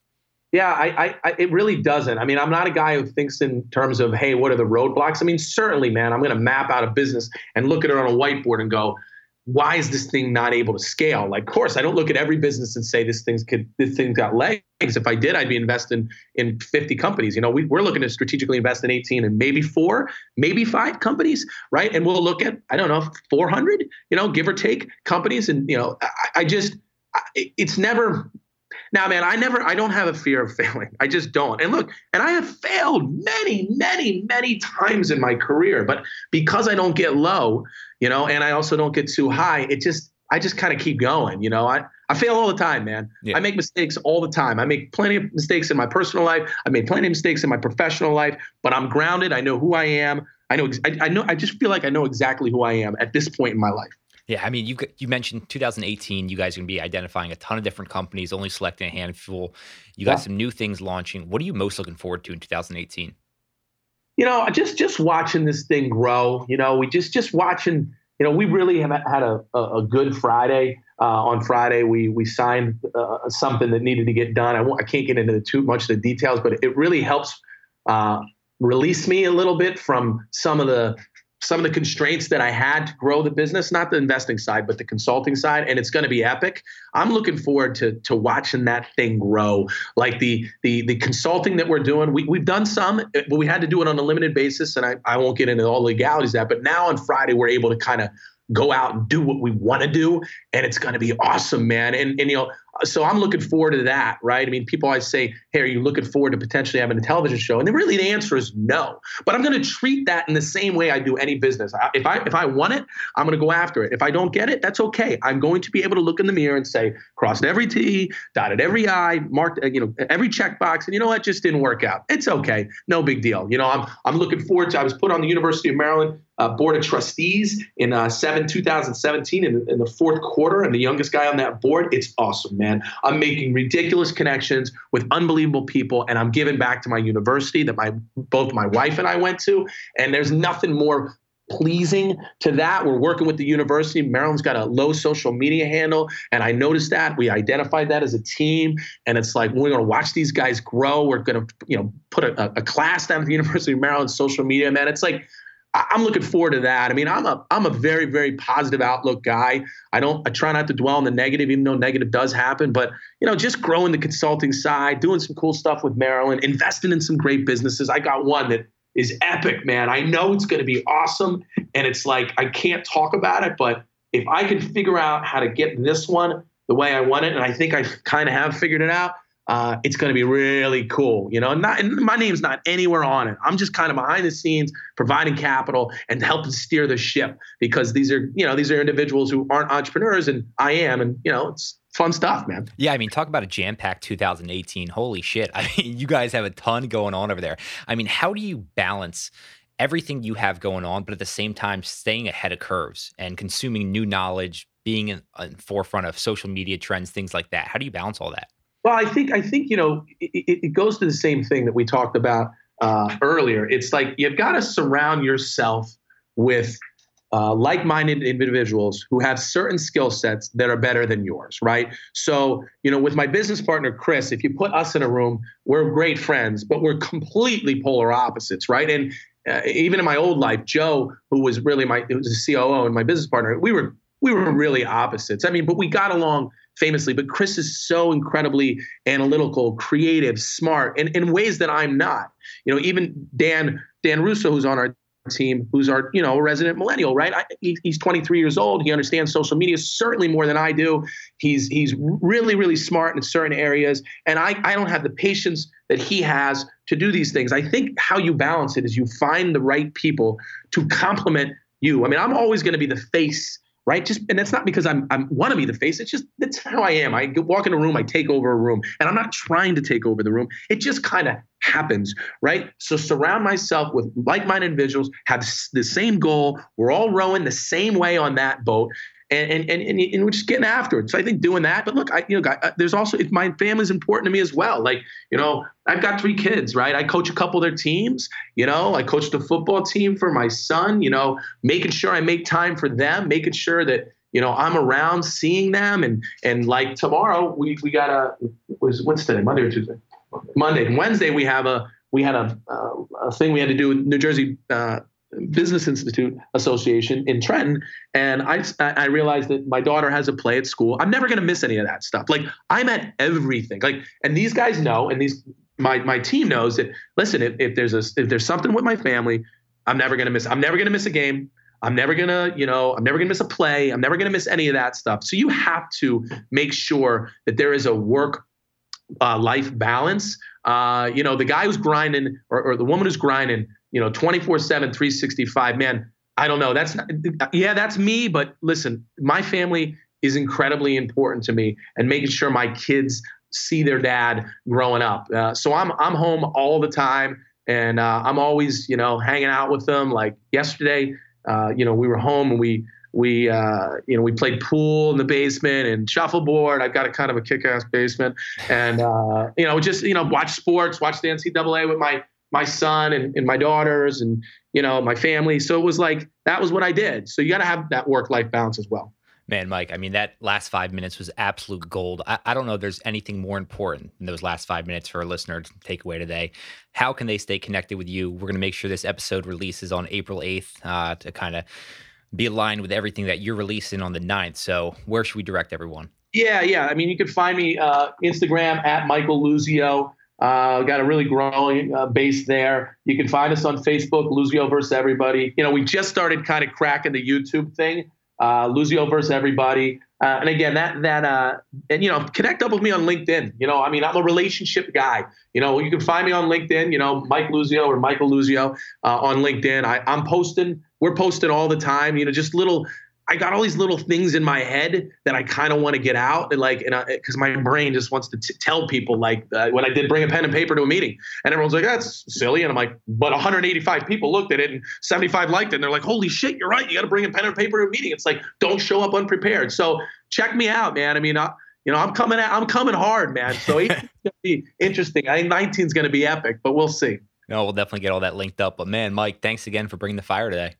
Yeah, I, I, it really doesn't. I mean, I'm not a guy who thinks in terms of, hey, what are the roadblocks? I mean, certainly, man, I'm going to map out a business and look at it on a whiteboard and go, why is this thing not able to scale? Like, of course, I don't look at every business and say this thing's could this thing's got legs. If I did, I'd be investing in 50 companies. You know, we, we're looking to strategically invest in 18 and maybe four, maybe five companies, right? And we'll look at I don't know 400, you know, give or take companies. And you know, I, I just I, it's never now, man, I never, I don't have a fear of failing. I just don't. And look, and I have failed many, many, many times in my career, but because I don't get low, you know, and I also don't get too high, it just, I just kind of keep going. You know, I, I fail all the time, man. Yeah. I make mistakes all the time. I make plenty of mistakes in my personal life. I made plenty of mistakes in my professional life, but I'm grounded. I know who I am. I know, I, I know, I just feel like I know exactly who I am at this point in my life. Yeah, I mean, you you mentioned 2018. You guys are going to be identifying a ton of different companies, only selecting a handful. You got yeah. some new things launching. What are you most looking forward to in 2018? You know, just just watching this thing grow. You know, we just just watching. You know, we really have had a a, a good Friday. Uh, on Friday, we we signed uh, something that needed to get done. I, I can't get into too much of the details, but it really helps uh, release me a little bit from some of the some of the constraints that I had to grow the business, not the investing side, but the consulting side, and it's going to be epic. I'm looking forward to to watching that thing grow. Like the the the consulting that we're doing, we we've done some, but we had to do it on a limited basis, and I, I won't get into all the legalities of that. But now on Friday, we're able to kind of go out and do what we want to do, and it's going to be awesome, man. And and you know, so I'm looking forward to that, right? I mean, people always say, "Hey, are you looking forward to potentially having a television show?" And really, the answer is no. But I'm going to treat that in the same way I do any business. If I if I want it, I'm going to go after it. If I don't get it, that's okay. I'm going to be able to look in the mirror and say, crossed every T, dotted every I, marked you know every checkbox, and you know what, just didn't work out. It's okay, no big deal. You know, I'm I'm looking forward to. I was put on the University of Maryland uh, board of trustees in uh, 7 2017 in, in, the fourth quarter and the youngest guy on that board it's awesome man i'm making ridiculous connections with unbelievable people and i'm giving back to my university that my both my wife and i went to and there's nothing more pleasing to that. We're working with the university. Maryland's got a low social media handle, and I noticed that. We identified that as a team, and it's like we're going to watch these guys grow. We're going to, you know, put a, a class down at the University of Maryland social media. Man, it's like I'm looking forward to that. I mean, I'm a I'm a very very positive outlook guy. I don't I try not to dwell on the negative, even though negative does happen. But you know, just growing the consulting side, doing some cool stuff with Maryland, investing in some great businesses. I got one that is epic, man. I know it's going to be awesome, and it's like I can't talk about it, but if I can figure out how to get this one the way I want it, and I think I kind of have figured it out, uh, it's going to be really cool. You know, not and my name's not anywhere on it. I'm just kind of behind the scenes, providing capital and helping steer the ship because these are you know these are individuals who aren't entrepreneurs and I am, and you know it's fun stuff, man. Yeah, I mean, talk about a jam packed 2018. Holy shit! I mean, you guys have a ton going on over there. I mean, how do you balance? Everything you have going on, but at the same time, staying ahead of curves and consuming new knowledge, being in, in forefront of social media trends, things like that. How do you balance all that? Well, I think I think you know it, it goes to the same thing that we talked about uh, earlier. It's like you've got to surround yourself with uh, like-minded individuals who have certain skill sets that are better than yours, right? So, you know, with my business partner Chris, if you put us in a room, we're great friends, but we're completely polar opposites, right? And uh, even in my old life, Joe, who was really my it was a COO and my business partner, we were we were really opposites. I mean, but we got along famously, but Chris is so incredibly analytical, creative, smart, and in ways that I'm not. You know, even Dan Dan Russo, who's on our team, who's our, you know, resident millennial, right? I, he, he's 23 years old. He understands social media certainly more than I do. He's he's really really smart in certain areas, and I I don't have the patience that he has to do these things. I think how you balance it is you find the right people to complement you. I mean, I'm always going to be the face right? Just and that's not because I'm I'm want to be the face. It's just that's how I am. I walk in a room, I take over a room, and I'm not trying to take over the room. It just kind of happens, right? So surround myself with like-minded individuals, have the same goal. We're all rowing the same way on that boat, and and and, and, and we're just getting after it. So I think doing that. But look, I you know, there's also my family's important to me as well. Like you know, I've got three kids, right? I coach a couple of their teams. You know, I coach the football team for my son. You know, making sure I make time for them, making sure that you know I'm around, seeing them, and and like tomorrow we we got a was what's today Monday or Tuesday Monday Wednesday we have a we had a, uh, a thing we had to do with New Jersey uh, Business Institute Association in Trenton, and I I realized that my daughter has a play at school. I'm never going to miss any of that stuff. Like I'm at everything. Like, and these guys know, and these my my team knows that. Listen, if, if there's a if there's something with my family, I'm never going to miss. I'm never going to miss a game. I'm never gonna, you know, I'm never gonna miss a play. I'm never gonna miss any of that stuff. So you have to make sure that there is a work uh, life balance. Uh, you know, the guy who's grinding or, or the woman who's grinding you know 24 7 365 man i don't know. That's not, yeah that's me but listen my family is incredibly important to me and making sure my kids see their dad growing up. Uh, so i'm i'm home all the time and uh, i'm always you know hanging out with them. Like yesterday uh, you know we were home and we we uh, you know we played pool in the basement and shuffleboard. I've got a kind of a kick-ass basement, and uh, you know just you know watch sports, watch the NCAA with my my son and, and my daughters and you know my family so it was like that was what i did so you got to have that work life balance as well Man, Mike, I mean, that last five minutes was absolute gold. I, I, don't know if there's anything more important than those last five minutes for a listener to take away today. How can they stay connected with you? We're going to make sure this episode releases on April 8th uh, to kind of be aligned with everything that you're releasing on the 9th. So, where should we direct everyone? Yeah, yeah. I mean, you can find me uh, Instagram at Michael Luzio. Uh, got a really growing uh, base there. You can find us on Facebook, Luzio versus Everybody. You know, we just started kind of cracking the YouTube thing, uh, Luzio versus Everybody. Uh, and again, that that uh, and you know, connect up with me on LinkedIn. You know, I mean, I'm a relationship guy. You know, you can find me on LinkedIn. You know, Mike Luzio or Michael Luzio uh, on LinkedIn. I, I'm posting. We're posting all the time. You know, just little I got all these little things in my head that I kind of want to get out, and like, and because my brain just wants to t- tell people, like, uh, when I did bring a pen and paper to a meeting, and everyone's like, "That's silly," and I'm like, "But 185 people looked at it, and 75 liked it, and they're like, "Holy shit, you're right! You got to bring a pen and paper to a meeting." It's like, don't show up unprepared. So check me out, man. I mean, I, you know, I'm coming, at, I'm coming hard, man. So it's gonna be interesting. I think 19 is gonna be epic, but we'll see. No, we'll definitely get all that linked up. But man, Mike, thanks again for bringing the fire today.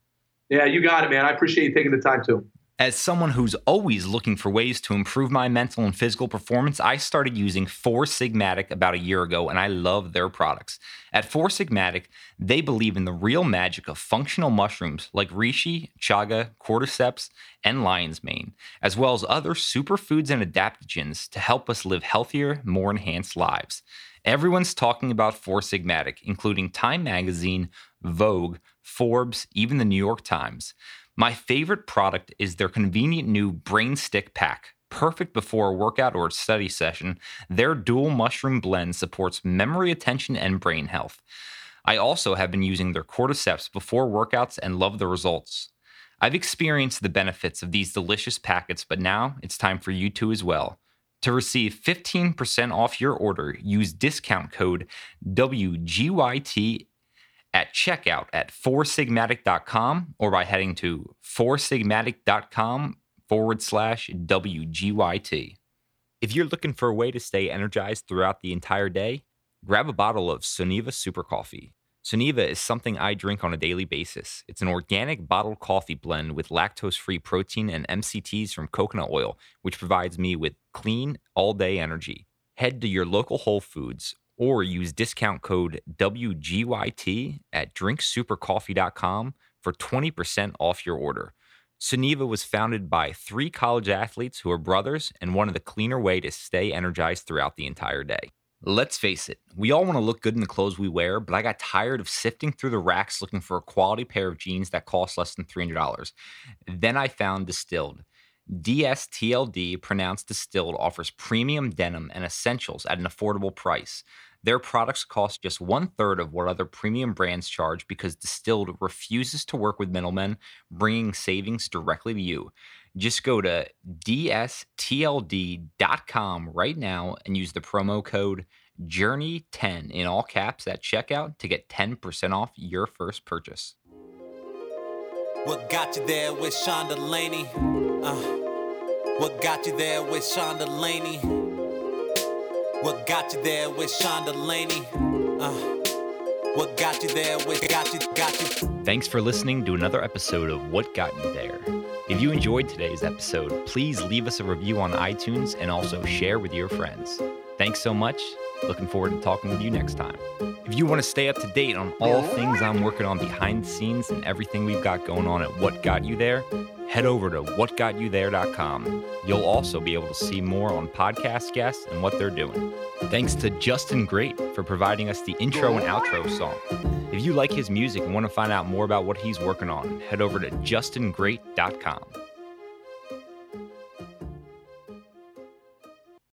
Yeah, you got it, man. I appreciate you taking the time too. As someone who's always looking for ways to improve my mental and physical performance, I started using Four Sigmatic about a year ago and I love their products. At Four Sigmatic, they believe in the real magic of functional mushrooms like reishi, chaga, cordyceps, and lion's mane, as well as other superfoods and adaptogens to help us live healthier, more enhanced lives. Everyone's talking about Four Sigmatic, including Time Magazine, Vogue, Forbes, even the New York Times. My favorite product is their convenient new Brain Stick Pack. Perfect before a workout or a study session, their dual mushroom blend supports memory, attention, and brain health. I also have been using their cordyceps before workouts and love the results. I've experienced the benefits of these delicious packets, but now it's time for you to as well. To receive 15% off your order, use discount code WGYT at checkout at foursigmatic.com or by heading to foursigmatic.com forward slash WGYT. If you're looking for a way to stay energized throughout the entire day, grab a bottle of Sunniva Super Coffee. Sunniva is something I drink on a daily basis. It's an organic bottled coffee blend with lactose free protein and MCTs from coconut oil, which provides me with clean, all day energy. Head to your local Whole Foods or use discount code WGYT at drinksupercoffee.com for 20% off your order. Sunniva was founded by three college athletes who are brothers and wanted a cleaner way to stay energized throughout the entire day. Let's face it, we all want to look good in the clothes we wear, but I got tired of sifting through the racks looking for a quality pair of jeans that cost less than $300. Then I found Distilled. DSTLD, pronounced Distilled, offers premium denim and essentials at an affordable price. Their products cost just one third of what other premium brands charge because Distilled refuses to work with middlemen, bringing savings directly to you. Just go to dstld.com right now and use the promo code Journey10 in all caps at checkout to get 10% off your first purchase. What got you there with Sean DeLaney? Uh, what got you there with Sean DeLaney? What got you there with Sean DeLaney? Uh, what got you there with got you got you? Thanks for listening to another episode of What Got You There. If you enjoyed today's episode, please leave us a review on iTunes and also share with your friends. Thanks so much. Looking forward to talking with you next time. If you want to stay up to date on all things I'm working on behind the scenes and everything we've got going on at What Got You There, head over to whatgotyouthere.com. You'll also be able to see more on podcast guests and what they're doing. Thanks to Justin Great for providing us the intro and outro song. If you like his music and want to find out more about what he's working on, head over to justingreat.com.